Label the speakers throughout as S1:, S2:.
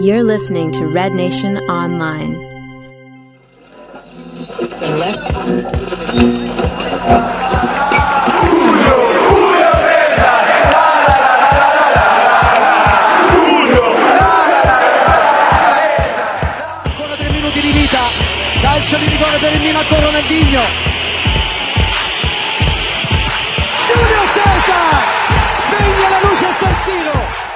S1: You're listening to Red Nation Online.
S2: Ancora tre minuti di vita, calcio di rigore per il Milan con Ronaldinho. Giulio Cesar spegne la luce a San Siro.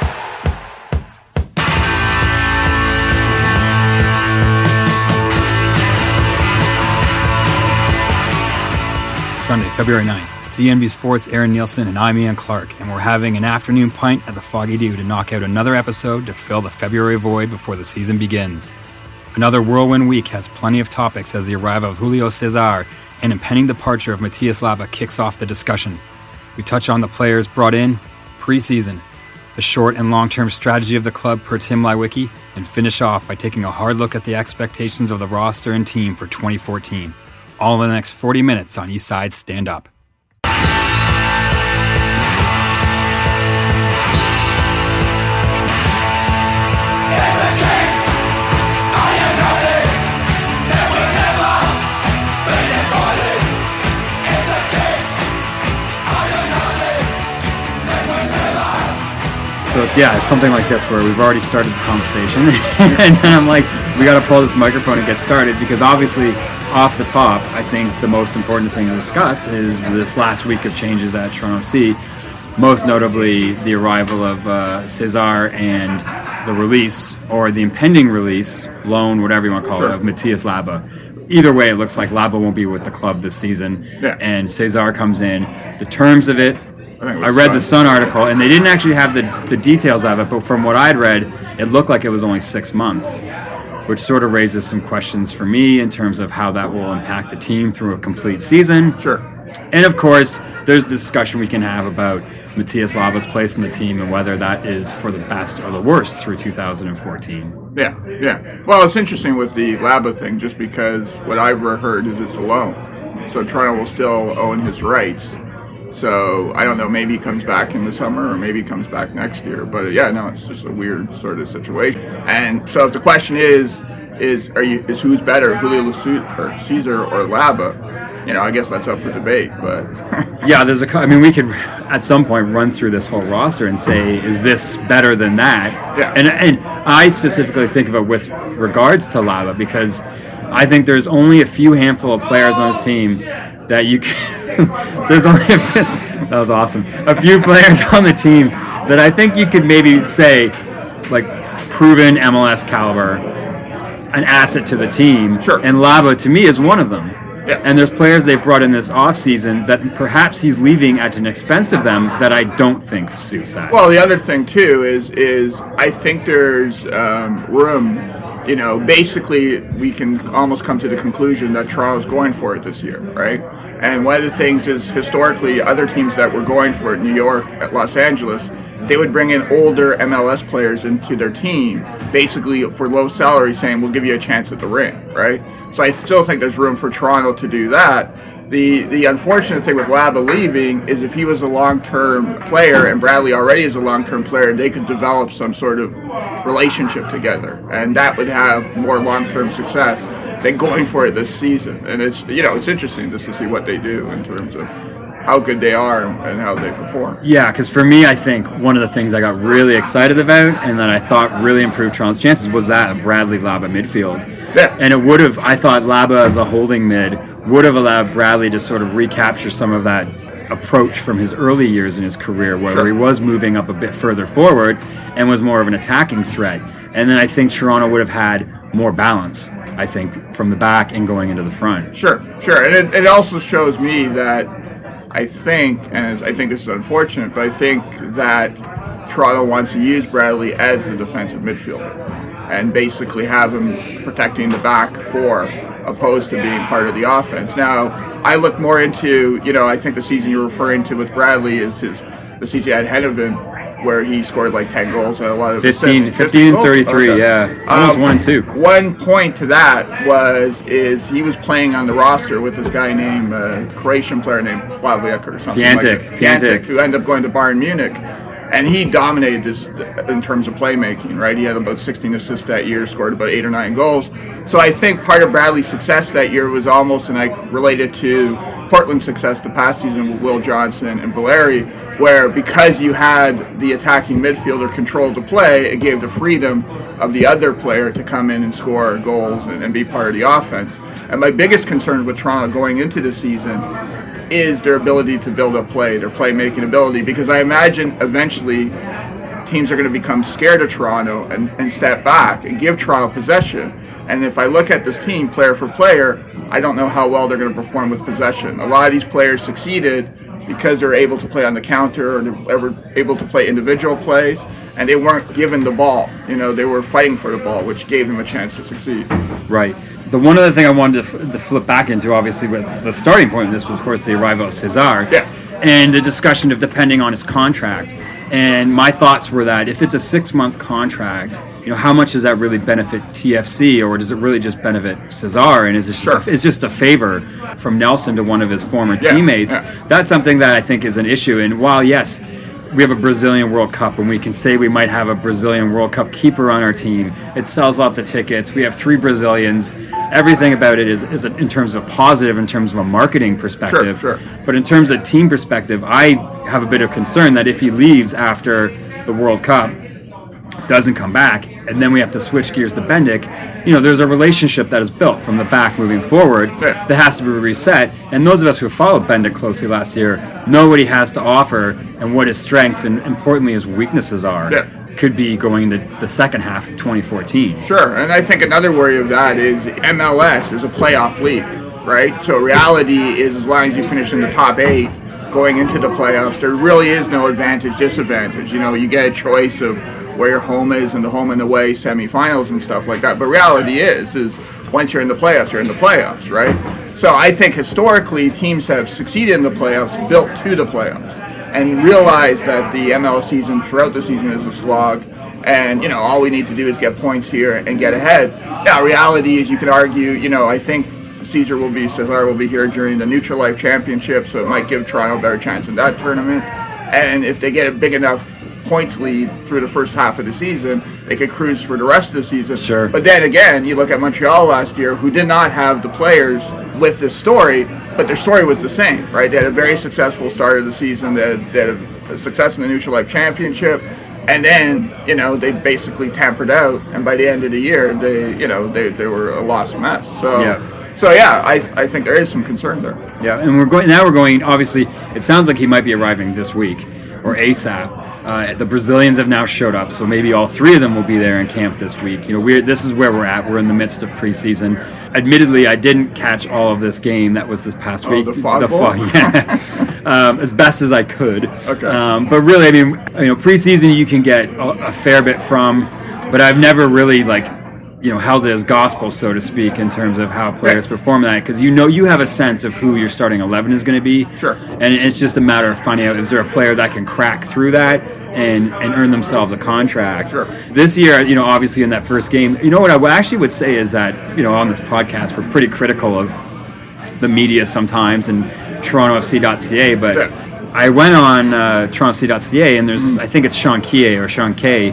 S3: February 9th. It's the ENB Sports, Aaron Nielsen, and I'm Ian Clark, and we're having an afternoon pint at the Foggy Dew to knock out another episode to fill the February void before the season begins. Another whirlwind week has plenty of topics as the arrival of Julio Cesar and impending departure of Matias Laba kicks off the discussion. We touch on the players brought in, preseason, the short and long term strategy of the club per Tim Leiweke, and finish off by taking a hard look at the expectations of the roster and team for 2014. All in the next 40 minutes on East Side Stand Up. So it's yeah, it's something like this where we've already started the conversation, and then I'm like, we got to pull this microphone and get started because obviously, off the top, I think the most important thing to discuss is this last week of changes at Toronto C, most notably the arrival of uh, Cesar and the release or the impending release, loan, whatever you want to call it, of Matias Laba. Either way, it looks like Laba won't be with the club this season,
S4: Yeah.
S3: and Cesar comes in. The terms of it,
S4: it
S3: I read the
S4: Sun.
S3: Sun article, and they didn't actually have the, the details of it, but from what I'd read, it looked like it was only six months, which sort of raises some questions for me in terms of how that will impact the team through a complete season.
S4: Sure.
S3: And of course, there's discussion we can have about Matias Laba's place in the team and whether that is for the best or the worst through 2014.
S4: Yeah, yeah. Well, it's interesting with the Laba thing, just because what I've heard is it's a loan, so Toronto will still own his rights. So I don't know. Maybe he comes back in the summer, or maybe he comes back next year. But yeah, no, it's just a weird sort of situation. And so if the question is, is are you is who's better, Julio or Cesar or Laba? You know, I guess that's up for debate. But
S3: Yeah, there's a. I mean, we could at some point run through this whole roster and say, is this better than that?
S4: Yeah.
S3: And and I specifically think of it with regards to Laba because I think there's only a few handful of players on this team that you can. there's only a few, that was awesome. A few players on the team that I think you could maybe say, like, proven MLS caliber, an asset to the team.
S4: Sure.
S3: And Laba to me is one of them.
S4: Yeah.
S3: And there's players they've brought in this offseason that perhaps he's leaving at an expense of them that I don't think suits that.
S4: Well, the other thing too is is I think there's um, room. You know, basically, we can almost come to the conclusion that Toronto's going for it this year, right? And one of the things is historically, other teams that were going for it, New York, Los Angeles, they would bring in older MLS players into their team, basically for low salary, saying we'll give you a chance at the ring, right? So I still think there's room for Toronto to do that. The the unfortunate thing with Laba leaving is if he was a long term player and Bradley already is a long term player, they could develop some sort of relationship together, and that would have more long term success than going for it this season. And it's you know it's interesting just to see what they do in terms of how good they are and how they perform.
S3: Yeah, because for me, I think one of the things I got really excited about and that I thought really improved Toronto's chances was that Bradley Laba midfield.
S4: Yeah.
S3: And it would have, I thought Laba as a holding mid would have allowed Bradley to sort of recapture some of that approach from his early years in his career where
S4: Sure.
S3: he was moving up a bit further forward and was more of an attacking threat. And then I think Toronto would have had more balance, I think, from the back and going into the front.
S4: Sure, sure, and it, it also shows me that I think, and I think this is unfortunate, but I think that Toronto wants to use Bradley as the defensive midfielder and basically have him protecting the back four opposed to being part of the offense. Now, I look more into, you know, I think the season you're referring to with Bradley is his the season at Heerenveen where he scored like 10 goals and a lot of
S3: 15
S4: assists.
S3: 15 and 33,
S4: Okay.
S3: yeah. Almost
S4: Um,
S3: one and two.
S4: one point to that was is he was playing on the roster with this guy named uh, Croatian player named Plavliak or something
S3: Pranjic,
S4: like that.
S3: Pranjic.
S4: who ended up going to Bayern Munich. And he dominated this in terms of playmaking. Right, he had about 16 assists that year, scored about eight or nine goals. So I think part of Bradley's success that year was almost, and I related to Portland's success the past season with Will Johnson and Valeri, where because you had the attacking midfielder control the play, it gave the freedom of the other player to come in and score goals and, and be part of the offense. And my biggest concern with Toronto going into the season is their ability to build up play, their playmaking ability, because I imagine eventually teams are going to become scared of Toronto and, and step back and give Toronto possession. And if I look at this team player for player, I don't know how well they're going to perform with possession. A lot of these players succeeded because they're able to play on the counter or they were able to play individual plays and they weren't given the ball. You know, they were fighting for the ball, which gave them a chance to succeed.
S3: Right. The one other thing I wanted to, f- to flip back into, obviously, with the starting point of this was, of course, the arrival of Cesar.
S4: Yeah.
S3: And the discussion of depending on his contract. And my thoughts were that if it's a six month contract, you know, how much does that really benefit TFC, or does it really just benefit Cesar? And is it just,
S4: Sure.
S3: a, just a favor from Nelsen to one of his former
S4: Yeah,
S3: teammates?
S4: yeah.
S3: That's something that I think is an issue. And while yes, we have a Brazilian World Cup, and we can say we might have a Brazilian World Cup keeper on our team. It sells lots of tickets. We have three Brazilians. Everything about it is, is in terms of a positive, in terms of a marketing perspective.
S4: sure.
S3: But in terms of team perspective, I have a bit of concern that if he leaves after the World Cup, doesn't come back, and then we have to switch gears to Bendik, you know, there's a relationship that is built from the back moving forward
S4: Yeah.
S3: that has to be reset. And those of us who followed Bendik closely last year know what he has to offer and what his strengths and importantly his weaknesses are.
S4: Yeah.
S3: Could be going into the second half of 2014.
S4: Sure, and I think another worry of that is MLS is a playoff league, right? So reality is as long as you finish in the top eight going into the playoffs, there really is no advantage disadvantage. You know, you get a choice of where your home is and the home and away semifinals and stuff like that. But reality is is once you're in the playoffs, you're in the playoffs, right? So I think historically teams have succeeded in the playoffs, built to the playoffs, and realize that the MLS season throughout the season is a slog and you know all we need to do is get points here and get ahead. Now, reality is you could argue, you know, I think Cesar will be Cesar will be here during the Neutral Life Championship, so it might give Toronto a better chance in that tournament. And if they get a big enough points lead through the first half of the season, they could cruise for the rest of the season.
S3: Sure.
S4: But then again, you look at Montreal last year, who did not have the players with this story, but their story was the same, right? They had a very successful start of the season. They had, they had a success in the Neutral Life Championship, and then you know they basically tampered out. And by the end of the year, they you know they, they were a lost mess. So
S3: Yeah.
S4: so yeah, I I think there is some concern there.
S3: Yeah, and we're going now. We're going. Obviously, it sounds like he might be arriving this week or ASAP. Uh, the Brazilians have now showed up, so maybe all three of them will be there in camp this week. You know, we're this is where we're at. We're in the midst of preseason. Admittedly, I didn't catch all of this game that was this past week.
S4: Oh, the Fog Bowl?
S3: yeah, um, as best as I could.
S4: Okay.
S3: Um, but really, I mean, you know, preseason you can get a, a fair bit from, but I've never really like you know held it as gospel, so to speak, in terms of how players perform that because you know you have a sense of who your starting eleven is going to be.
S4: Sure.
S3: And it's just a matter of finding out is there a player that can crack through that and and earn themselves a contract.
S4: Sure.
S3: This year, you know, obviously in that first game, you know what I actually would say is that you know on this podcast we're pretty critical of the media sometimes and TorontoFC.ca, but.
S4: Yeah.
S3: I went on uh, TorontoFC.ca and there's I think it's Sean Kie or Sean K,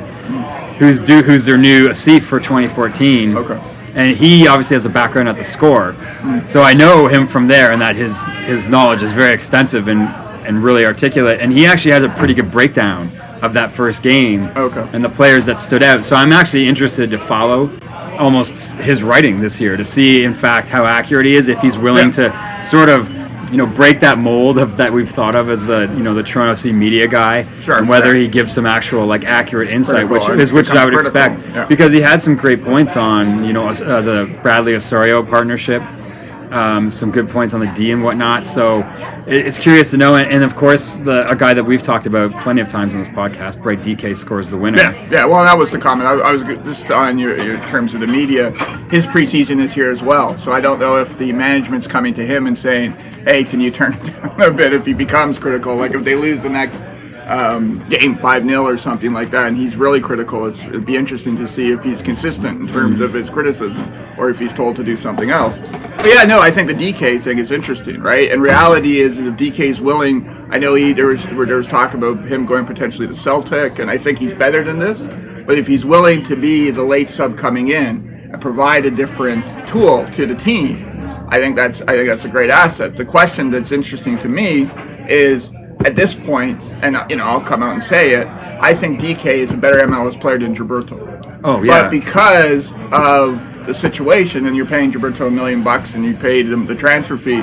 S3: who's due who's their new Asif for 2014.
S4: Okay.
S3: And he obviously has a background at the score, so I know him from there, and that his his knowledge is very extensive and and really articulate. And he actually has a pretty good breakdown of that first game
S4: Okay.
S3: and the players that stood out. So I'm actually interested to follow almost his writing this year to see, in fact, how accurate he is. If he's willing to sort of you know break that mold of that we've thought of as the you know the Toronto C media guy,
S4: Sure,
S3: and whether
S4: yeah.
S3: he gives some actual like accurate insight,
S4: Critical,
S3: which is which I would
S4: critical,
S3: expect
S4: yeah.
S3: because he had some great points on you know uh, the Bradley Osorio partnership, um, some good points on the D and whatnot. So it, it's curious to know, and, and of course the a guy that we've talked about plenty of times on this podcast, Bright Dike scores the winner.
S4: Yeah, yeah. Well, that was the comment. I, I was just on your, your terms of the media. His preseason is here as well, so I don't know if the management's coming to him and saying, "Hey, can you turn it down a bit?" If he becomes critical, like if they lose the next um, game 5 0 or something like that, and he's really critical. It's, it'd be interesting to see if he's consistent in terms of his criticism or if he's told to do something else. Yeah, no, I think the Dike thing is interesting, right? And reality is, if Dike is willing, I know he there was there was talk about him going potentially to Celtic, and I think he's better than this. But if he's willing to be the late sub coming in and provide a different tool to the team, I think that's I think that's a great asset. The question that's interesting to me is at this point, and you know I'll come out and say it. I think Dike is a better MLS player than Gilberto.
S3: Oh yeah.
S4: But because of the situation, and you're paying Gilberto a million bucks, and you paid him the transfer fee,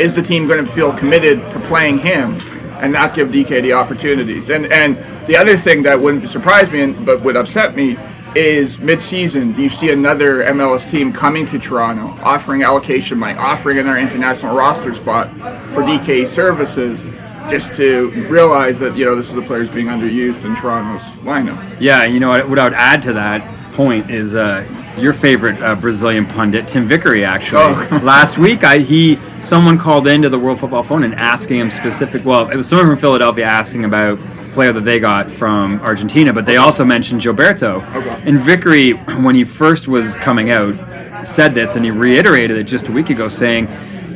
S4: is the team going to feel committed to playing him and not give Dike the opportunities? And and the other thing that wouldn't surprise me, but would upset me, is mid-season. Do you see another MLS team coming to Toronto, offering allocation money, offering another international roster spot for Dike services? Just to realize that you know this is the players being underused in Toronto's lineup.
S3: Yeah, you know what, what I would add to that point is uh, your favorite uh, Brazilian pundit, Tim Vickery. Actually,
S4: Oh.
S3: last week, I he someone called into the World Football Phone and asking him specific. Well, it was someone from Philadelphia asking about player that they got from Argentina, but they also mentioned Gilberto.
S4: Okay.
S3: And Vickery, when he first was coming out, said this, and he reiterated it just a week ago, saying.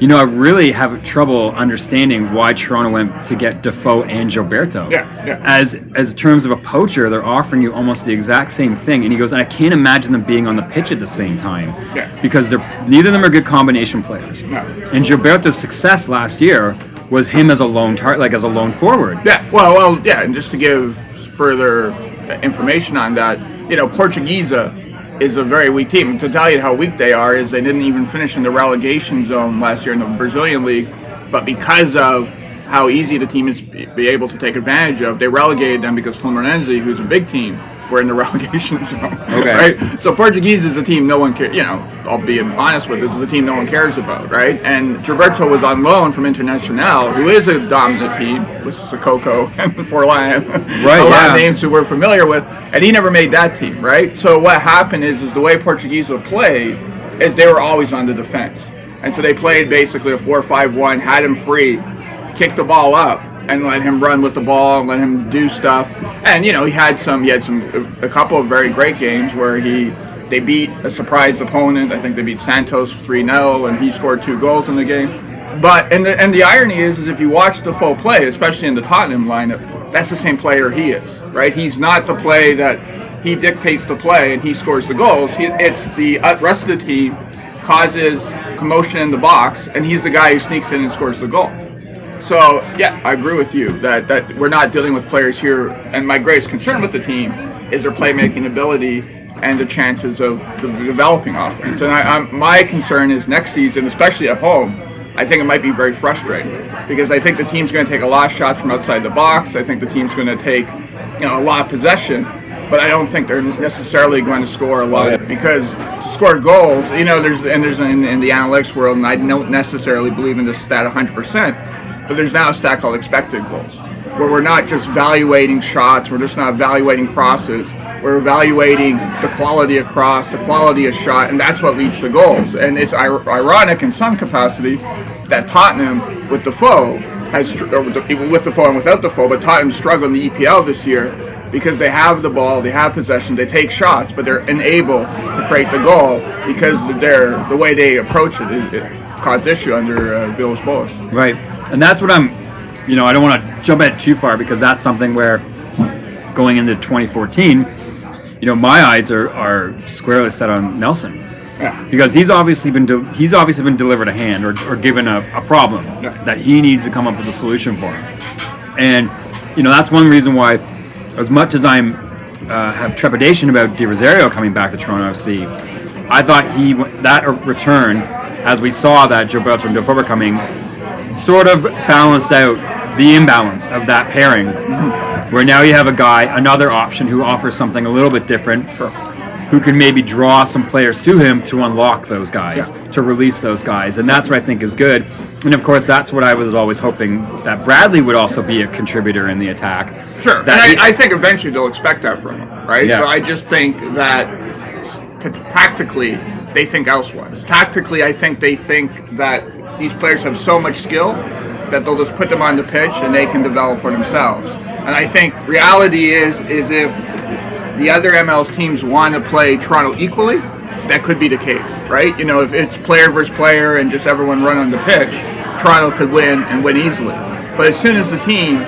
S3: You know, I really have trouble understanding why Toronto went to get Defoe and Gilberto
S4: Yeah, yeah.
S3: as as terms of a poacher, they're offering you almost the exact same thing. And he goes, and I can't imagine them being on the pitch at the same time
S4: Yeah.
S3: because they're neither of them are good combination players.
S4: No.
S3: And Gilberto's success last year was him as a lone tar- like as a lone forward.
S4: Yeah, well, well, yeah, and just to give further information on that, you know, Portuguesa is a very weak team. To tell you how weak they are is they didn't even finish in the relegation zone last year in the Brazilian league, but because of how easy the team is be able to take advantage of, they relegated them because Fluminense, who's a big team, were in the relegation zone.
S3: Okay.
S4: Right? So Portuguesa is a team no one cares, you know, I'll be honest with this is a team no one cares about, right? And Gilberto was on loan from Internacional, who is a dominant team with Sakoko and Forlan.
S3: Right,
S4: a lot of names who we're familiar with, and he never made that team, right? So what happened is, is the way Portuguesa would play is they were always on the defense. And so they played basically a 4-5-1, had him free, kicked the ball up, and let him run with the ball and let him do stuff. And you know, he had some he had some a couple of very great games where he they beat a surprise opponent. I think they beat Santos 3-0 and he scored two goals in the game. But and the and the irony is is if you watch the full play, especially in the Tottenham lineup, that's the same player he is, right? He's not the play that he dictates the play and he scores the goals. He, it's the rest of the team causes commotion in the box and he's the guy who sneaks in and scores the goal. So yeah, I agree with you that that we're not dealing with players here. And my greatest concern with the team is their playmaking ability and the chances of the developing offense. And I, my concern is next season, especially at home. I think it might be very frustrating because I think the team's going to take a lot of shots from outside the box. I think the team's going to take, you know, a lot of possession, but I don't think they're necessarily going to score a lot because to score goals, you know, there's and there's in, in the analytics world, and I don't necessarily believe in this stat 100 percent but there's now a stat called expected goals, where we're not just evaluating shots, we're just not evaluating crosses, we're evaluating the quality of cross, the quality of shot, and that's what leads to goals. And it's ir- ironic in some capacity that Tottenham with Defoe has, the, even with Defoe and without Defoe, but Tottenham struggled in the EPL this year because they have the ball, they have possession, they take shots, but they're unable to create the goal because they're, the way they approach it, it, it caused issue under uh, Boas.
S3: Right. And that's what I'm, you know, I don't want to jump ahead too far because that's something where going into 2014, you know, my eyes are, are squarely set on Nelsen.
S4: Yeah.
S3: Because he's obviously been de- he's obviously been delivered a hand or, or given a, a problem
S4: Yeah.
S3: that he needs to come up with a solution for. And you know that's one reason why, as much as I'm uh, have trepidation about De Rosario coming back to Toronto FC, I thought he that return, as we saw that Gilberto and Defoe coming, sort of balanced out the imbalance of that pairing, where now you have a guy, another option who offers something a little bit different, who can maybe draw some players to him to unlock those guys,
S4: Yeah.
S3: to release those guys, and that's what I think is good. And of course, that's what I was always hoping that Bradley would also be a contributor in the attack.
S4: Sure, and
S3: That he-
S4: I, I think eventually they'll expect that from him, right?
S3: Yeah.
S4: But I just think that t- tactically they think elsewise. Tactically, I think they think that these players have so much skill that they'll just put them on the pitch and they can develop for themselves. And I think reality is is if the other MLS teams want to play Toronto equally, that could be the case, right? You know, if it's player versus player and just everyone run on the pitch, Toronto could win and win easily. But as soon as the team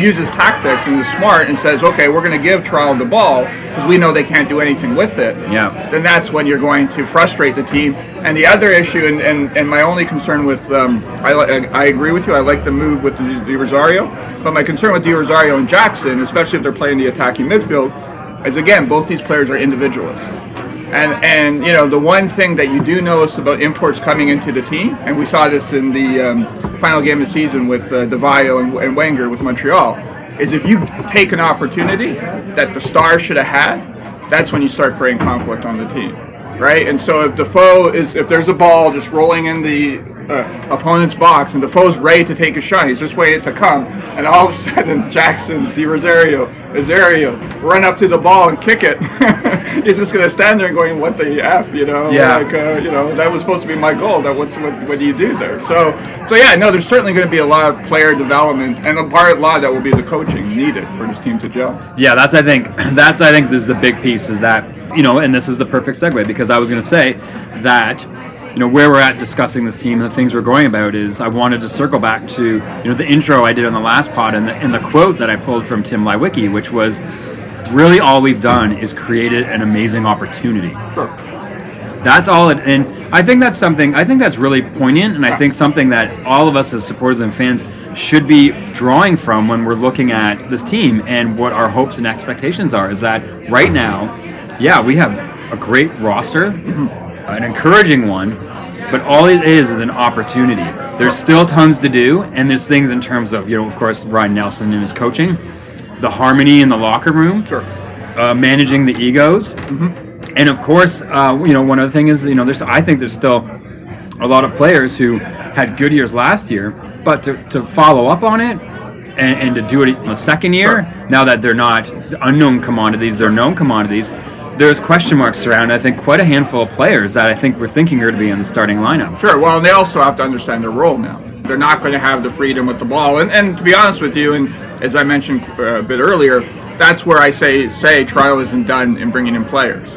S4: uses tactics and is smart and says, okay, we're going to give Toronto the ball because we know they can't do anything with it.
S3: Yeah.
S4: Then that's when you're going to frustrate the team. And the other issue, and, and, and my only concern with, um, I, I agree with you. I like the move with the, the Rosario, but my concern with De Rosario and Jackson, especially if they're playing the attacking midfield, is again both these players are individualists. And and you know the one thing that you do notice about imports coming into the team, and we saw this in the um, final game of the season with uh, Di Vaio and, and Wenger with Montreal, is if you take an opportunity that the star should have had, that's when you start creating conflict on the team, right? And so if Defoe is if there's a ball just rolling in the uh, opponent's box and Defoe's ready to take a shot, he's just waiting to come, and all of a sudden Jackson, De Rosario, Osorio run up to the ball and kick it. he's just gonna stand there going, "What the f?" You know,
S3: Yeah.
S4: like uh, you know that was supposed to be my goal. That what's what, what do you do there? So so yeah, no, there's certainly going to be a lot of player development, and a part a lot that will be the coaching needed for this team to gel.
S3: Yeah, that's I think that's I think this is the big piece is that you know, and this is the perfect segue because I was going to say that you know where we're at discussing this team and the things we're going about is I wanted to circle back to you know the intro I did on the last pod and the, and the quote that I pulled from Tim Leiweke, which was really all we've done is created an amazing opportunity.
S4: Sure.
S3: That's all it, and I think that's something. I think that's really poignant, and I think something that all of us as supporters and fans should be drawing from when we're looking at this team and what our hopes and expectations are. Is that right now, yeah, we have a great roster, mm-hmm. An encouraging one, but all it is is an opportunity. There's still tons to do, and there's things in terms of you know, of course, Ryan Nelsen and his coaching, the harmony in the locker room,
S4: Sure.
S3: uh, managing the egos, and of course, uh, you know, one other thing is, you know, there's I think there's still a lot of players who had good years last year, but to, to follow up on it and, and to do it in the second year, now that they're not unknown commodities, they're known commodities. There's question marks around. I think quite a handful of players that I think we're thinking are to be in the starting lineup.
S4: Sure. Well, they also have to understand their role now. They're not going to have the freedom with the ball. And, and to be honest with you, and as I mentioned uh, a bit earlier, that's where I say say trial isn't done in bringing in players,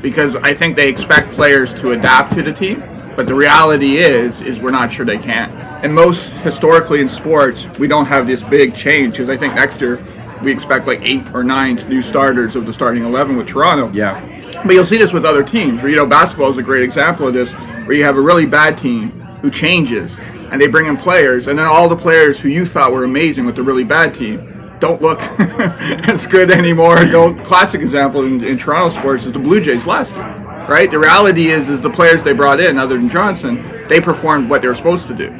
S4: because I think they expect players to adapt to the team. But the reality is, is we're not sure they can. And most historically in sports, we don't have this big change because I think next year we expect like eight or nine new starters of the starting eleven with Toronto.
S3: Yeah.
S4: But you'll see this with other teams. Where, you know, basketball is a great example of this, where you have a really bad team who changes, and they bring in players, and then all the players who you thought were amazing with the really bad team don't look as good anymore. Don't classic example in, in Toronto sports is the Blue Jays last year, right? The reality is, is the players they brought in, other than Johnson, they performed what they were supposed to do.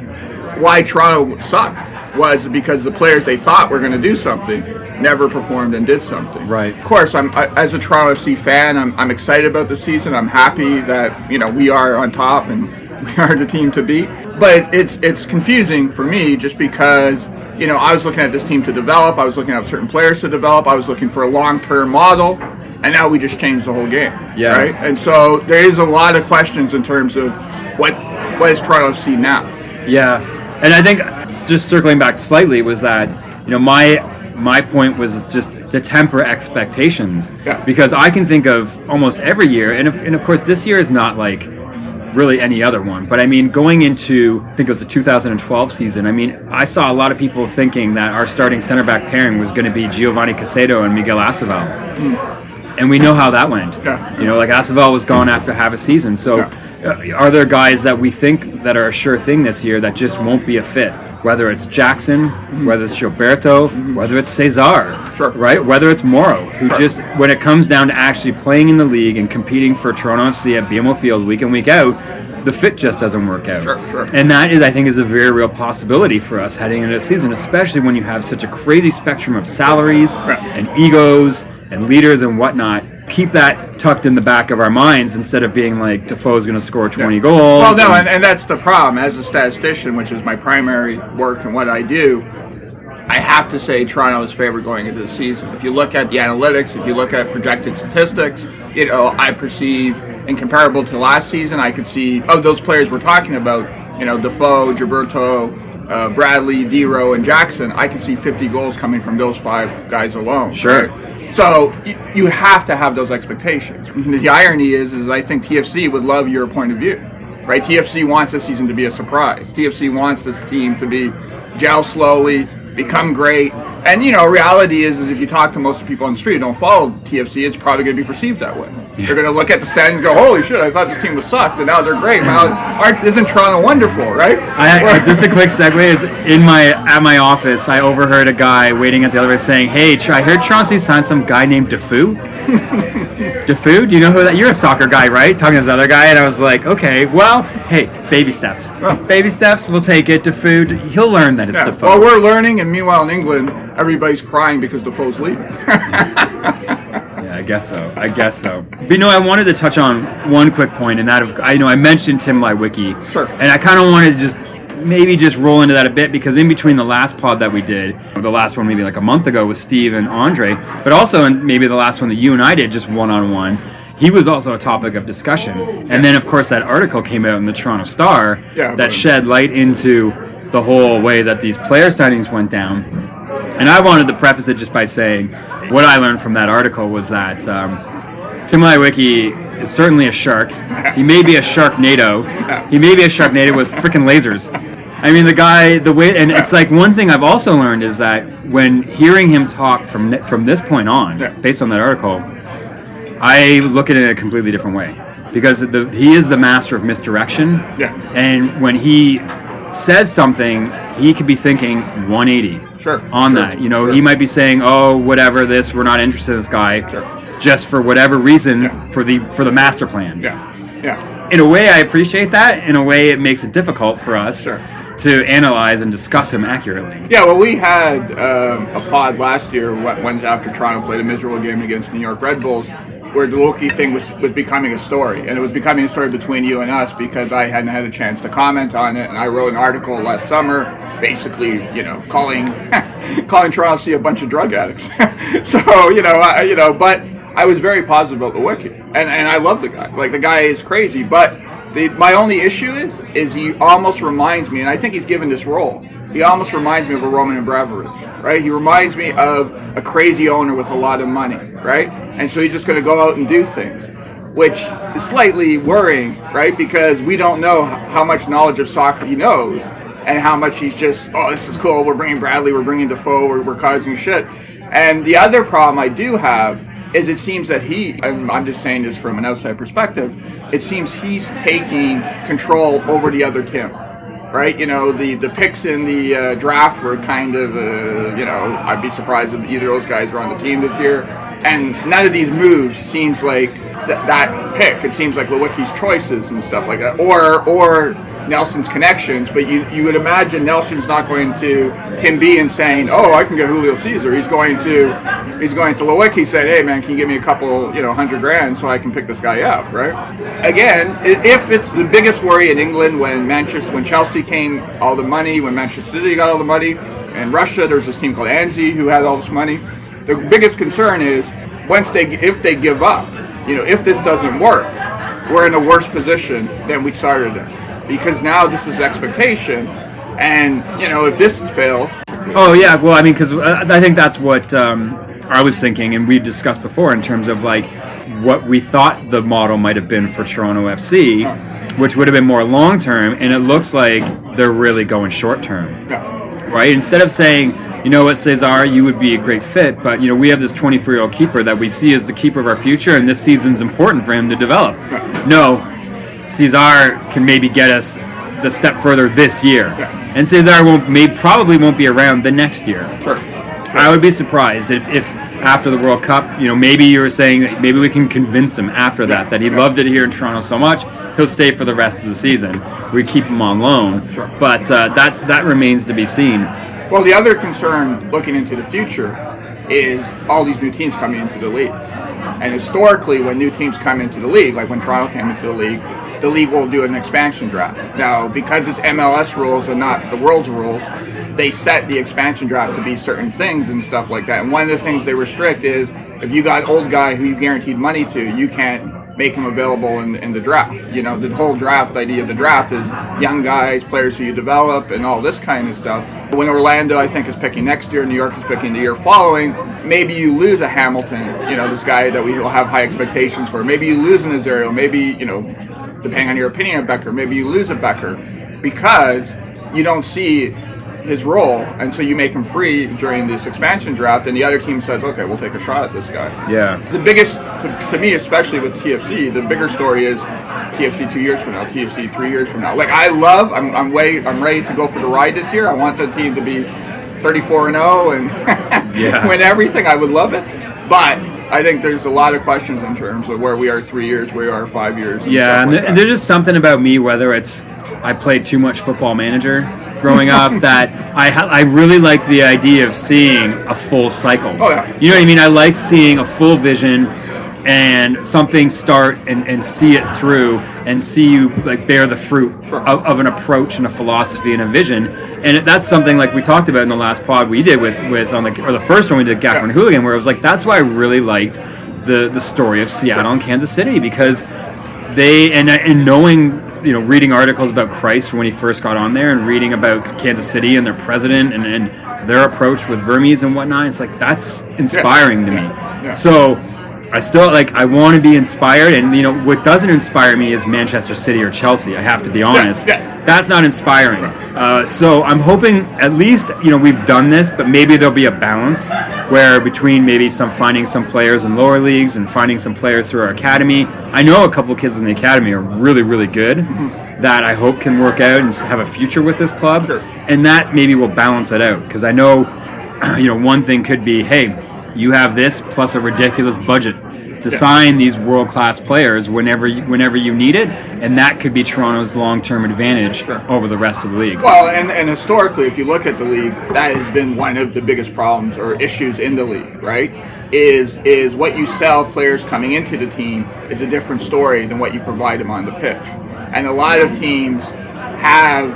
S4: Why Toronto sucked was because the players they thought were going to do something never performed and did something.
S3: Right.
S4: Of course, I'm I, as a Toronto FC fan. I'm, I'm excited about the season. I'm happy that you know we are on top and we are the team to beat. But it's it's confusing for me just because you know I was looking at this team to develop. I was looking at certain players to develop. I was looking for a long term model, and now we just changed the whole game.
S3: Yeah.
S4: Right. And so there is a lot of questions in terms of what what is Toronto FC now.
S3: Yeah, and I think just circling back slightly was that you know my my point was just to temper expectations
S4: Yeah.
S3: because I can think of almost every year, and of, and of course this year is not like really any other one. But I mean, going into I think it was the 2012 season. I mean, I saw a lot of people thinking that our starting center back pairing was going to be Giovanni Casedo and Miguel Aceval. Hmm. And we know how that went.
S4: Yeah.
S3: You know, like Aceval was gone after half a season. So, uh, are there guys that we think that are a sure thing this year that just won't be a fit? Whether it's Jackson, whether it's Gilberto, whether it's Cesar,
S4: Sure.
S3: right? Whether it's Morrow, who just, when it comes down to actually playing in the league and competing for Toronto FC at BMO Field week in, week out, the fit just doesn't work out.
S4: Sure, sure.
S3: And that is, I think, is a very real possibility for us heading into the season, especially when you have such a crazy spectrum of salaries and egos and leaders and whatnot. Keep that tucked in the back of our minds instead of being like Defoe's going to score 20 goals.
S4: Well, no, and, and that's the problem. As a statistician, which is my primary work and what I do, I have to say Toronto is favored going into the season. If you look at the analytics, if you look at projected statistics, you know, I perceive, and comparable to last season, I could see of those players we're talking about, you know, Defoe, Gilberto, uh, Bradley, Dero, and Jackson, I can see 50 goals coming from those five guys alone.
S3: Sure.
S4: right? So you have to have those expectations. Mm-hmm. The irony is, is I think TFC would love your point of view, right? TFC wants this season to be a surprise. TFC wants this team to be gel slowly, become great. And you know, reality is, is if you talk to most of the people on the street who don't follow TFC, it's probably going to be perceived that way. They're going to look at the standings and go, "Holy shit! I thought this team was sucked, and now they're great. Now, aren't isn't Toronto wonderful, right?"
S3: I, I- just a quick segue is in my at my office. I overheard a guy waiting at the elevator saying, "Hey, I heard Chauncey signed some guy named Defoe." Defoe, do you know who that? You're a soccer guy, right? Talking to this other guy, and I was like, "Okay, well, hey, baby steps. Oh. Baby steps. We'll take it. Defoe, he'll learn that it's
S4: Yeah.
S3: Defoe."
S4: Well, we're learning, and meanwhile in England, everybody's crying because Defoe's leaving.
S3: Yeah, I guess so. I guess so. But you know, I wanted to touch on one quick point, and that of I know I mentioned Tim Wiki,
S4: Sure.
S3: and I kind of wanted to just maybe just roll into that a bit because in between the last pod that we did, the last one maybe like a month ago with Steve and Andre, but also in maybe the last one that you and I did just one on one. He was also a topic of discussion, and then of course that article came out in the Toronto Star
S4: Yeah,
S3: that shed light into the whole way that these player signings went down. And I wanted to preface it just by saying what I learned from that article was that um, Tim is certainly a shark. He may be a Sharknado. He may be a Sharknado with freaking lasers. I mean, the guy, the way, and it's like one thing I've also learned is that when hearing him talk from th- from this point on,
S4: Yeah.
S3: based on that article, I look at it in a completely different way because the, he is the master of misdirection.
S4: Yeah.
S3: And when he says something, he could be thinking 180
S4: Sure,
S3: on
S4: sure,
S3: that. You know,
S4: sure.
S3: he might be saying, "Oh, whatever, this we're not interested in this guy,"
S4: Sure.
S3: just for whatever reason
S4: Yeah.
S3: for the for the master plan.
S4: yeah, yeah.
S3: In a way, I appreciate that. In a way, it makes it difficult for us
S4: Sure.
S3: To analyze and discuss him accurately.
S4: Yeah, well, we had um, a pod last year, Wednesday after Toronto played a miserable game against New York Red Bulls, where the Loki thing was, was becoming a story. And it was becoming a story between you and us because I hadn't had a chance to comment on it. And I wrote an article last summer, basically, you know, calling calling Toronto a bunch of drug addicts. so, you know, I, you know, but I was very positive about the wiki. And, and I love the guy. Like, the guy is crazy. But the, my only issue is, is he almost reminds me, and I think he's given this role. He almost reminds me of a Roman Abramovich, right? He reminds me of a crazy owner with a lot of money, right? And so he's just going to go out and do things, which is slightly worrying, right? Because we don't know how much knowledge of soccer he knows and how much he's just, oh, this is cool. We're bringing Bradley, we're bringing Defoe, we're, we're causing shit. And the other problem I do have is it seems that he, I'm, I'm just saying this from an outside perspective, it seems he's taking control over the other Tim right? You know, the the picks in the uh, draft were kind of, uh, you know, I'd be surprised if either of those guys are on the team this year. And none of these moves seems like th- that pick. It seems like Leiweke's choices and stuff like that, or or Nelsen's connections. But you you would imagine Nelsen's not going to Tim B and saying, "Oh, I can get Julio Cesar." He's going to he's going to Lewick. He said, "Hey, man, can you give me a couple, you know, hundred grand so I can pick this guy up?" Right? Again, if it's the biggest worry in England when Manchester, when Chelsea came all the money, when Manchester City got all the money, and Russia, there's this team called Anzhi who had all this money. The biggest concern is once they if they give up, you know, if this doesn't work, we're in a worse position than we started in because now this is expectation, and you know, if this fails,
S3: Oh yeah, well I mean, because I think that's what um, I was thinking, and we discussed before in terms of like what we thought the model might have been for Toronto FC, which would have been more long term, and it looks like they're really going short term,
S4: yeah,
S3: right? Instead of saying, you know what, Cesar, you would be a great fit, but you know we have this 24 year old keeper that we see as the keeper of our future, and this season's important for him to develop. No, Cesar can maybe get us the step further this year, and Cesar won't, may probably won't be around the next year.
S4: sure.
S3: I would be surprised if, if after the World Cup, you know, maybe you were saying maybe we can convince him after that that he loved it here in Toronto so much he'll stay for the rest of the season. We keep him on loan, sure. but uh, that's that remains to be seen.
S4: Well, the other concern looking into the future is all these new teams coming into the league. And historically, when new teams come into the league, like when Toronto came into the league, the league will do an expansion draft. Now, because it's MLS rules and not the world's rules, they set the expansion draft to be certain things and stuff like that. And one of the things they restrict is if you got old guy who you guaranteed money to, you can't make him available in, in the draft. You know, the whole draft idea of the draft is young guys, players who you develop, and all this kind of stuff. When Orlando, I think, is picking next year, New York is picking the year following, maybe you lose a Hamilton, you know, this guy that we will have high expectations for. Maybe you lose an Osorio, maybe, you know, depending on your opinion of Becker, maybe you lose a Becker because you don't see his role, and so you make him free during this expansion draft, and the other team says, "Okay, we'll take a shot at this guy."
S3: Yeah.
S4: The biggest, to, me, especially with TFC, the bigger story is TFC two years from now, TFC three years from now. Like I love, I'm, I'm way, I'm ready to go for the ride this year. I want the team to be 34 and 0 and
S3: Yeah.
S4: win everything. I would love it, but. I think there's a lot of questions in terms of where we are three years, where we are five years. and
S3: Yeah, and,
S4: like
S3: th- there's just something about me, whether it's I played too much football manager growing up, that I ha- I really like the idea of seeing a full cycle.
S4: Oh, yeah.
S3: You know what I mean? I like seeing a full vision and something start and, and see it through and see you like bear the fruit
S4: Sure.
S3: of, of an approach and a philosophy and a vision and it, that's something like we talked about in the last pod we did with with on the or the first one we did Gaffer and
S4: Yeah.
S3: Hooligan where it was like that's why I really liked the the story of Seattle and Kansas City because they and and knowing you know reading articles about Christ when he first got on there and reading about Kansas City and their president and, and their approach with Vermes and whatnot it's like that's inspiring to me
S4: Yeah.
S3: so I still like I want to be inspired and you know what doesn't inspire me is Manchester City or Chelsea I have to be honest
S4: yeah.
S3: that's not inspiring uh, so I'm hoping at least you know we've done this but maybe there'll be a balance where between maybe some finding some players in lower leagues and finding some players through our academy I know a couple of kids in the academy are really really good that I hope can work out and have a future with this club
S4: Sure.
S3: and that maybe will balance it out because I know you know one thing could be hey you have this plus a ridiculous budget to sign these world class players whenever you, whenever you need it and that could be Toronto's long term advantage
S4: Sure.
S3: over the rest of the league
S4: Well, and, and historically, if you look at the league, that has been one of the biggest problems or issues in the league, right? Is is what you sell players coming into the team is a different story than what you provide them on the pitch, and a lot of teams have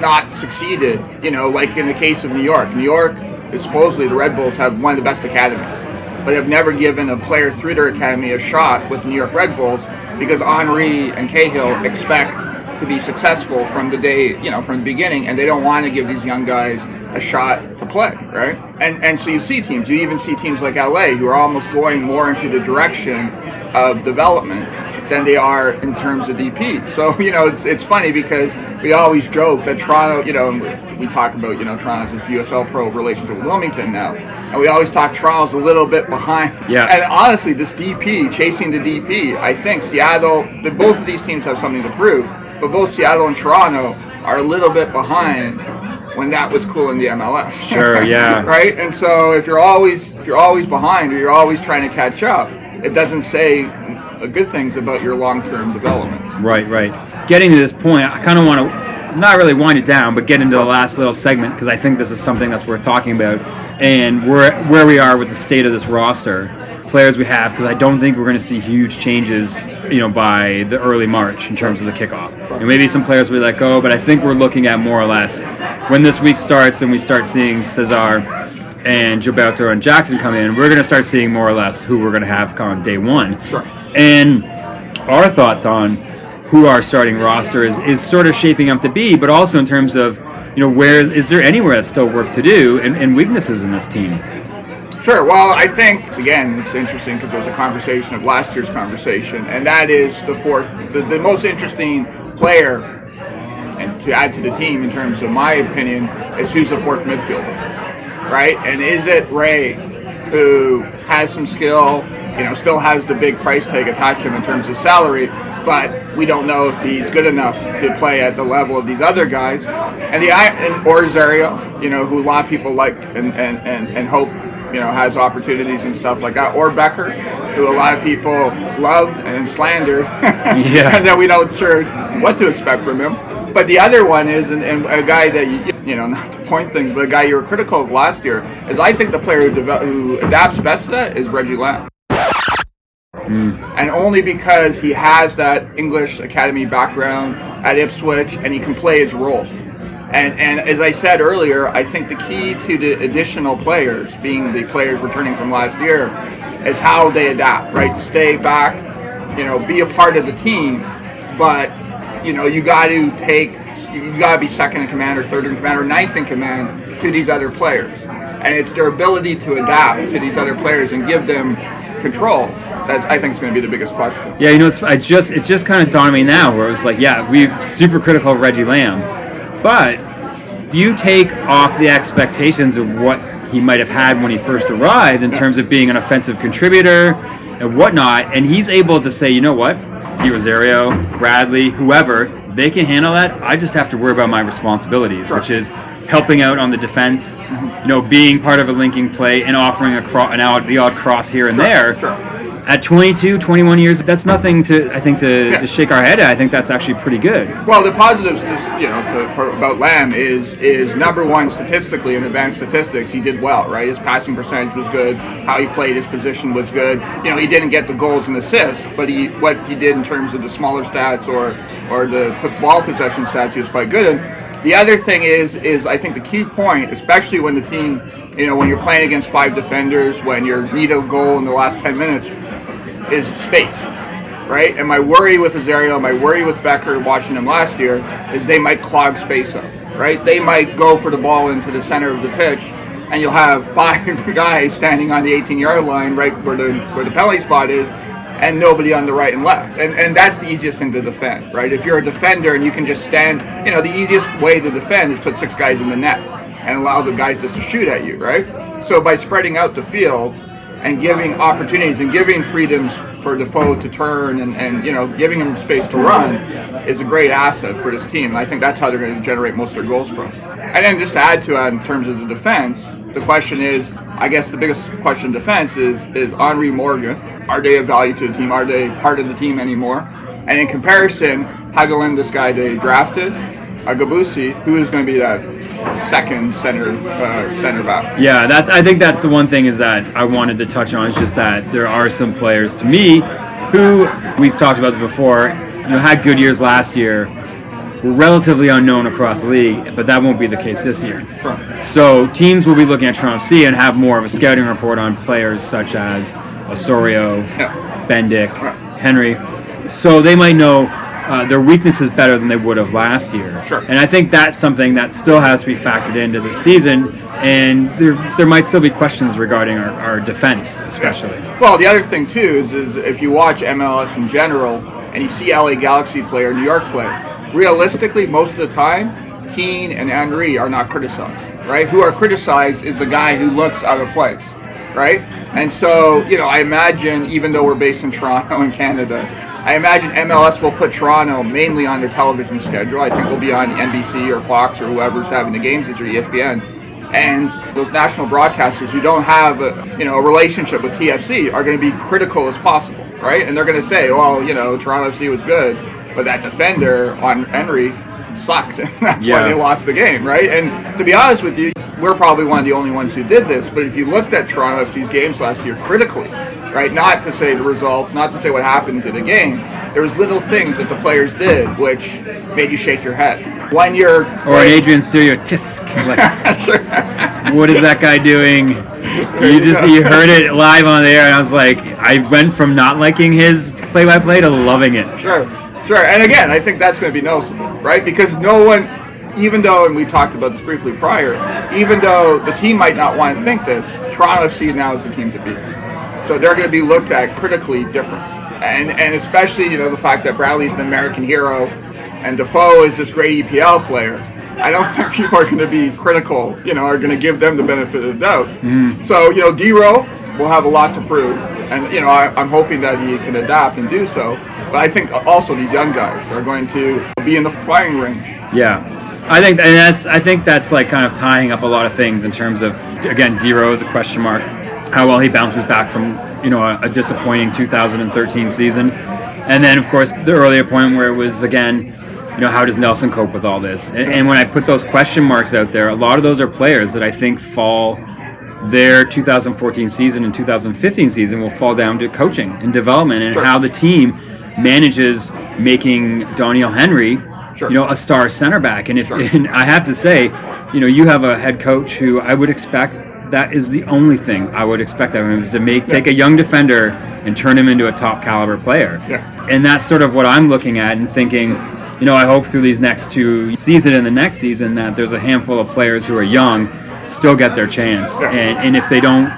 S4: not succeeded. You know, like in the case of New York, New York is supposedly the Red Bulls have one of the best academies, but have never given a player through their academy a shot with New York Red Bulls because Henry and Cahill expect to be successful from the day, you know, from the beginning, and they don't want to give these young guys a shot to play, right? And and so you see teams, you even see teams like LA who are almost going more into the direction of development than they are in terms of DP. So you know, it's it's funny because we always joke that Toronto, you know, we talk about you know Toronto's this USL Pro relationship with Wilmington now, and we always talk Toronto's a little bit behind.
S3: Yeah.
S4: And honestly, this DP chasing the DP, I think Seattle, both of these teams have something to prove, but both Seattle and Toronto are a little bit behind when that was cool in the MLS.
S3: Sure, yeah.
S4: right. And so if you're always if you're always behind or you're always trying to catch up, it doesn't say good things about your long-term development.
S3: Right, right. Getting to this point, I kind of want to not really wind it down, but get into the last little segment because I think this is something that's worth talking about, and where where we are with the state of this roster, players we have, because I don't think we're going to see huge changes, you know, by the early March in terms of the kickoff. And maybe some players we let go, oh, but I think we're looking at more or less when this week starts and we start seeing Cesar and Gilberto and Jackson come in, we're going to start seeing more or less who we're going to have on day one.
S4: Sure.
S3: And our thoughts on who our starting roster is, is sort of shaping up to be, but also in terms of, you know, where is there anywhere that's still work to do and, and weaknesses in this team?
S4: Sure. Well, I think again it's interesting because there's a conversation of last year's conversation, and that is the fourth, the, the most interesting player, and to add to the team in terms of my opinion, is who's the fourth midfielder, right? And is it Ray, who has some skill, you know, still has the big price tag attached to him in terms of salary, but we don't know if he's good enough to play at the level of these other guys, and the and or Zario, you know, who a lot of people like and and and, and hope you know, has opportunities and stuff like that. Or Becker, who a lot of people loved and slandered,
S3: Yeah.
S4: and then we don't sure what to expect from him. But the other one is, and, and a guy that you, you know, not to point things, but a guy you were critical of last year is, I think the player who, devel- who adapts best to that is Reggie Lamb. And only because he has that English Academy background at Ipswich and he can play his role. And, and as I said earlier, I think the key to the additional players, being the players returning from last year, is how they adapt, right? Stay back, you know, be a part of the team, but you know, you got to take, you got to be second in command or third in command or ninth in command to these other players, and it's their ability to adapt to these other players and give them control. That's I think is going to be the biggest question.
S3: Yeah, you know, it's I just it just kind of dawned on me now where it was like, yeah, we super critical of Reggie Lamb, but if you take off the expectations of what he might have had when he first arrived in terms of being an offensive contributor and whatnot, and he's able to say, you know what, Di Rosario, Bradley, whoever, they can handle that. I just have to worry about my responsibilities,
S4: Sure.
S3: which is helping out on the defense, you know, being part of a linking play and offering a cro- an odd, the odd cross here and
S4: Sure,
S3: there.
S4: sure.
S3: At 22, 21 years, that's nothing to I think to,
S4: Yeah.
S3: to shake our head at. I think that's actually pretty good.
S4: Well, the positives, is, you know, for, for, about Lamb is is number one statistically in advanced statistics. He did well, right? His passing percentage was good. How he played his position was good. You know, he didn't get the goals and assists, but he what he did in terms of the smaller stats or or the ball possession stats, he was quite good. And the other thing is is I think the key point, especially when the team, you know, when you're playing against five defenders, when you need a goal in the last ten minutes, is space right? And my worry with Osorio, my worry with Bekker watching them last year is they might clog space up, right? They might go for the ball into the center of the pitch, and you'll have five guys standing on the 18-yard line, right where the where the penalty spot is, and nobody on the right and left. And and that's the easiest thing to defend, right? If you're a defender and you can just stand, you know, the easiest way to defend is put six guys in the net and allow the guys just to shoot at you, right? So by spreading out the field and giving opportunities and giving freedoms for Defoe to turn and, and you know giving him space to run is a great asset for this team. And I think that's how they're going to generate most of their goals from. And then just to add to that in terms of the defense, the question is, I guess the biggest question defense is is Henry Morgan. Are they of value to the team? Are they part of the team anymore? And in comparison, Hagglund, this guy they drafted, Agabusi, who is going to be that second center uh, center back.
S3: Yeah, that's. I think that's the one thing is that I wanted to touch on is just that there are some players to me who we've talked about this before. You know, had good years last year, were relatively unknown across the league, but that won't be the case this year. So teams will be looking at Toronto C and have more of a scouting report on players such as Osorio,
S4: Yeah.
S3: Bendik,
S4: Right.
S3: Henry. So they might know uh, their weaknesses better than they would have last year.
S4: Sure.
S3: And I think that's something that still has to be factored into the season. And there, there might still be questions regarding our, our defense, especially.
S4: Well, the other thing too is, is if you watch MLS in general and you see LA Galaxy play or New York play, realistically, most of the time, Keane and Henry are not criticized, right? Who are criticized is the guy who looks out of place, right? And so, you know, I imagine, even though we're based in Toronto in Canada, I imagine MLS will put Toronto mainly on their television schedule. I think we'll be on NBC or Fox or whoever's having the games this year, ESPN and those national broadcasters who don't have a you know a relationship with TFC are going to be critical as possible, right? And they're going to say, "Well, you know, Toronto FC was good, but that defender on Henry sucked. That's
S3: Yeah.
S4: why they lost the game, right?" And to be honest with you, we're probably one of the only ones who did this. But if you looked at Toronto FC's games last year critically, right, not to say the results, not to say what happened to the game. There was little things that the players did which made you shake your head. When you're
S3: Or an Adrian Studio tisk. Like, what is that guy doing? You just you heard it live on the air, and I was like, I went from not liking his play-by-play to loving it.
S4: Sure, sure. And again, I think that's going to be noticeable, right? Because no one, even though, and we talked about this briefly prior, even though the team might not want to think this, Toronto FC now is the team to beat. So they're going to be looked at critically different. And, and especially, you know, the fact that Bradley's an American hero and Defoe is this great EPL player. I don't think people are going to be critical, you know, are going to give them the benefit of the doubt. Mm. So, you know, D-Row will have a lot to prove. And, you know, I, I'm hoping that he can adapt and do so. But I think also these young guys are going to be in the firing range.
S3: Yeah, I think, and that's I think that's like kind of tying up a lot of things in terms of again, Dero is a question mark. How well he bounces back from you know a, a disappointing 2013 season, and then of course the earlier point where it was again, you know, how does Nelsen cope with all this? And, and when I put those question marks out there, a lot of those are players that I think fall their 2014 season and 2015 season will fall down to coaching and development and
S4: Sure.
S3: how the team manages making Doneil Henry,
S4: Sure.
S3: you know, a star center back. And if
S4: Sure.
S3: and I have to say, you know, you have a head coach who I would expect that is the only thing I would expect of him is to make take a young defender and turn him into a top caliber player.
S4: Yeah.
S3: And that's sort of what I'm looking at and thinking, you know, I hope through these next two season and the next season that there's a handful of players who are young still get their chance.
S4: Yeah.
S3: And, and if they don't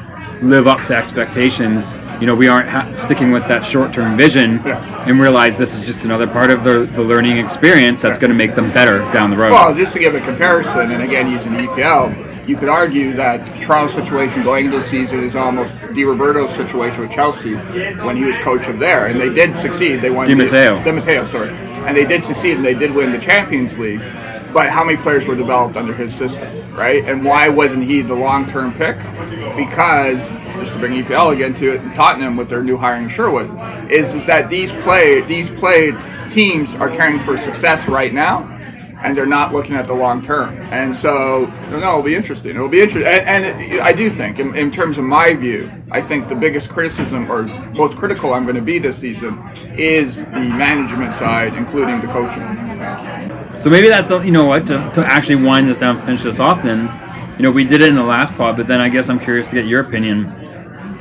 S3: live up to expectations, you know, we aren't ha- sticking with that short-term vision
S4: Yeah.
S3: and realize this is just another part of the, the learning experience that's going to make them better down the road.
S4: Well, just to give a comparison, and again using EPL, you could argue that Toronto's situation going into the season is almost Di Roberto's situation with Chelsea when he was coach of there, and they did succeed. They won.
S3: Di
S4: the-
S3: Matteo.
S4: Di Matteo, sorry, and they did succeed, and they did win the Champions League. But how many players were developed under his system, right? And why wasn't he the long-term pick? Because just to bring EPL again to it, and Tottenham with their new hiring Sherwood, is is that these play these play teams are caring for success right now, and they're not looking at the long term. And so, no, it'll be interesting. It'll be interesting. And, and I do think, in, in terms of my view, I think the biggest criticism or most critical I'm going to be this season is the management side, including the coaching.
S3: So maybe that's you know what to, to actually wind this down, finish this off. Then, you know, we did it in the last pod, but then I guess I'm curious to get your opinion,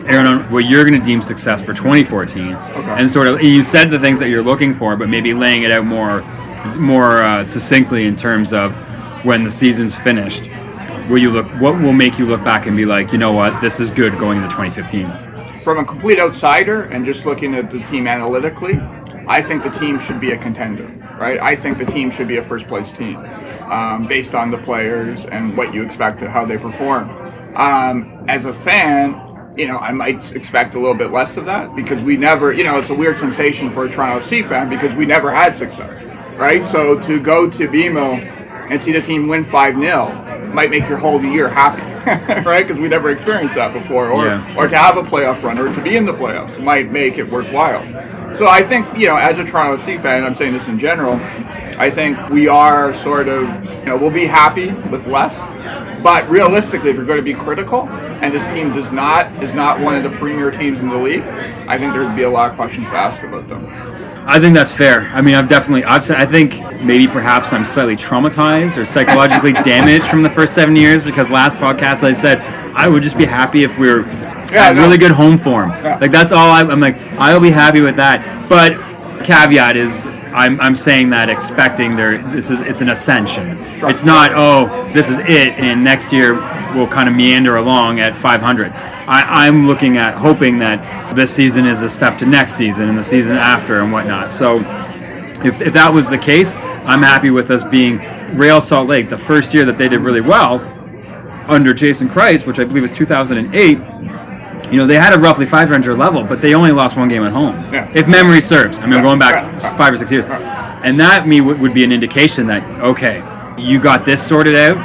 S3: Aaron, on what you're going to deem success for 2014, and sort of you said the things that you're looking for, but maybe laying it out more, more uh, succinctly in terms of when the season's finished. Will you look? What will make you look back and be like, you know what, this is good going into 2015?
S4: From a complete outsider and just looking at the team analytically, I think the team should be a contender, right? I think the team should be a first place team um, based on the players and what you expect and how they perform. Um, as a fan, you know, I might expect a little bit less of that because we never, you know, it's a weird sensation for a Toronto FC fan because we never had success, right? So to go to BMO and see the team win 5 0 might make your whole year happy, right? Because we never experienced that before. Or,
S3: Yeah.
S4: or to have a playoff run or to be in the playoffs might make it worthwhile. So I think, you know, as a Toronto FC fan, I'm saying this in general, I think we are sort of, you know, we'll be happy with less. But realistically, if you're going to be critical, and this team does not is not one of the premier teams in the league, I think there'd be a lot of questions to ask about them.
S3: I think that's fair. I mean, I've definitely, I've said, I think maybe perhaps I'm slightly traumatized or psychologically damaged from the first seven years because last podcast I said I would just be happy if we were
S4: Yeah,
S3: at
S4: no.
S3: really good home form.
S4: Yeah.
S3: Like that's all I, I'm like. I'll be happy with that. But caveat is. I'm, I'm saying that expecting there this is it's an ascension. It's not oh this is it and next year we'll kind of meander along at 500. I, I'm looking at hoping that this season is a step to next season and the season after and whatnot. So if, if that was the case, I'm happy with us being Real Salt Lake. The first year that they did really well under Jason Kreis, which I believe was 2008. You know, they had a roughly 500 level, but they only lost one game at home.
S4: Yeah.
S3: If memory serves, I mean,
S4: Yeah,
S3: going back
S4: yeah.
S3: five or six years, and that me would be an indication that okay, you got this sorted out.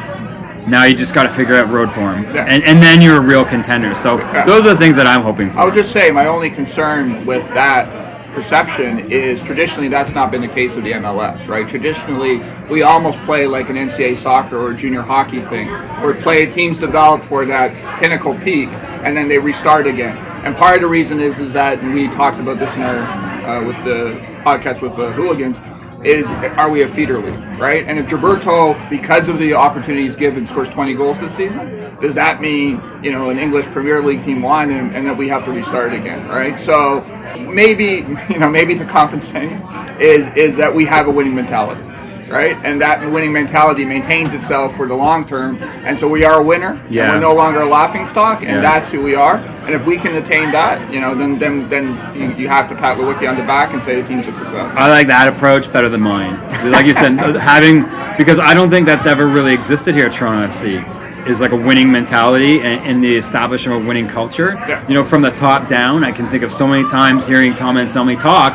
S3: Now you just got to figure out road form,
S4: Yeah.
S3: and and then you're a real contender. So those are the things that I'm hoping for.
S4: I would just say my only concern with that perception is traditionally that's not been the case with the MLS, right? Traditionally, we almost play like an NCAA soccer or junior hockey thing, where play teams develop for that pinnacle peak and then they restart again. And part of the reason is is that we talked about this in our uh, with the podcast with the hooligans is are we a feeder league, right? And if Gilberto, because of the opportunities given, scores 20 goals this season, does that mean you know an English Premier League team won and, and that we have to restart again, right? So maybe you know maybe to compensate is is that we have a winning mentality, right? And that winning mentality maintains itself for the long term, and so we are a winner, and
S3: Yeah.
S4: we're no longer a laughing stock, and
S3: Yeah.
S4: that's who we are. And if we can attain that, you know, then then then you, you have to pat Leiweke on the back and say the team's a success.
S3: I like that approach better than mine. Like you said, having because I don't think that's ever really existed here at Toronto FC is like a winning mentality and, and the establishment of a winning culture.
S4: Yeah.
S3: You know, from the top down, I can think of so many times hearing Tom and Anselmi talk,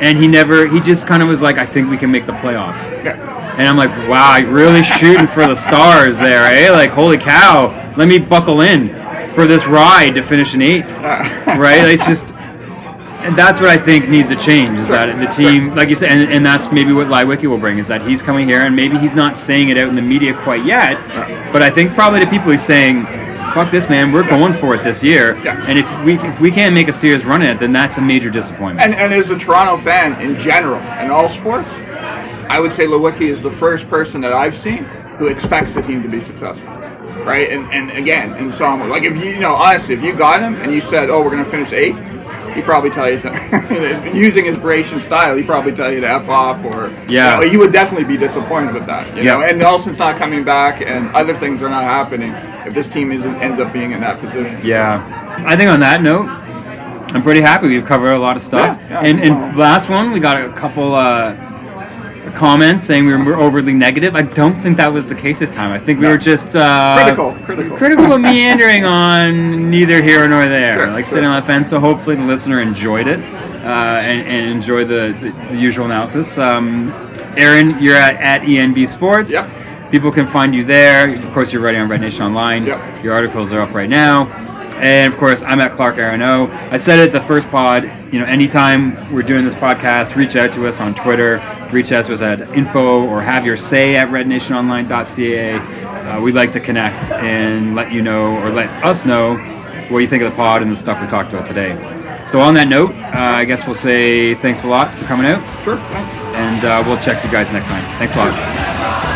S3: and he never, he just kind of was like, I think we can make the playoffs.
S4: Yeah.
S3: And I'm like, wow, you're really shooting for the stars there, eh? Like, holy cow, let me buckle in for this ride to finish in eighth, right? It's just, and that's what I think needs to change is that the team, like you said, and, and that's maybe what Leiweke will bring is that he's coming here and maybe he's not saying it out in the media quite yet, but I think probably to people he's saying, "Fuck this, man, we're going for it this year."
S4: Yeah.
S3: And if we if we can't make a serious run at it, then that's a major disappointment.
S4: And, and as a Toronto fan in general, in all sports, I would say Leiweke is the first person that I've seen who expects the team to be successful. Right? And and again, in some like if you, you know, honestly, if you got him and you said, Oh, we're gonna finish eighth, He'd probably tell you to, using his Bratian style, he'd probably tell you to F off or,
S3: Yeah.
S4: you know, would definitely be disappointed with that, you
S3: Yeah.
S4: know, and Nelsen's not coming back and other things are not happening if this team isn't, ends up being in that position.
S3: Yeah. I think on that note, I'm pretty happy. We've covered a lot of stuff.
S4: Yeah, yeah.
S3: and, and last one, we got a couple uh, comments saying we were overly negative. I don't think that was the case this time. I think we
S4: No.
S3: were just uh,
S4: Critical, critical.
S3: critical, but meandering on neither here nor there,
S4: Sure,
S3: like
S4: sure.
S3: sitting on the fence. So hopefully the listener enjoyed it uh, and, and enjoyed the, the, the usual analysis. Um, Aaron, you're at, at ENB Sports.
S4: Yep.
S3: People can find you there. Of course, you're writing on Red Nation Online.
S4: Yep.
S3: Your articles are up right now. And of course, I'm at Clark Aaron I said it at the first pod. You know, anytime we're doing this podcast, reach out to us on Twitter. Reach out to us at info or have your say at rednationonline.ca. Uh, we'd like to connect and let you know or let us know what you think of the pod and the stuff we talked about today. So on that note, uh, I guess we'll say thanks a lot for coming out,
S4: Sure,
S3: and uh, we'll check you guys next time. Thanks a lot.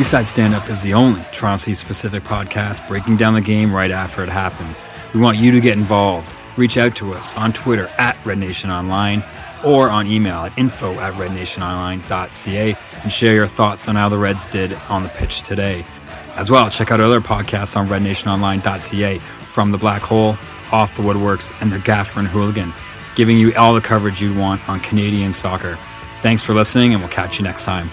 S3: Eastside Stand Up is the only Toronto-specific podcast breaking down the game right after it happens. We want you to get involved. Reach out to us on Twitter at Red Nation Online or on email at info at rednationonline.ca and share your thoughts on how the Reds did on the pitch today. As well, check out other podcasts on rednationonline.ca from the Black Hole, Off the Woodworks, and the Gaffer and Hooligan, giving you all the coverage you want on Canadian soccer. Thanks for listening, and we'll catch you next time.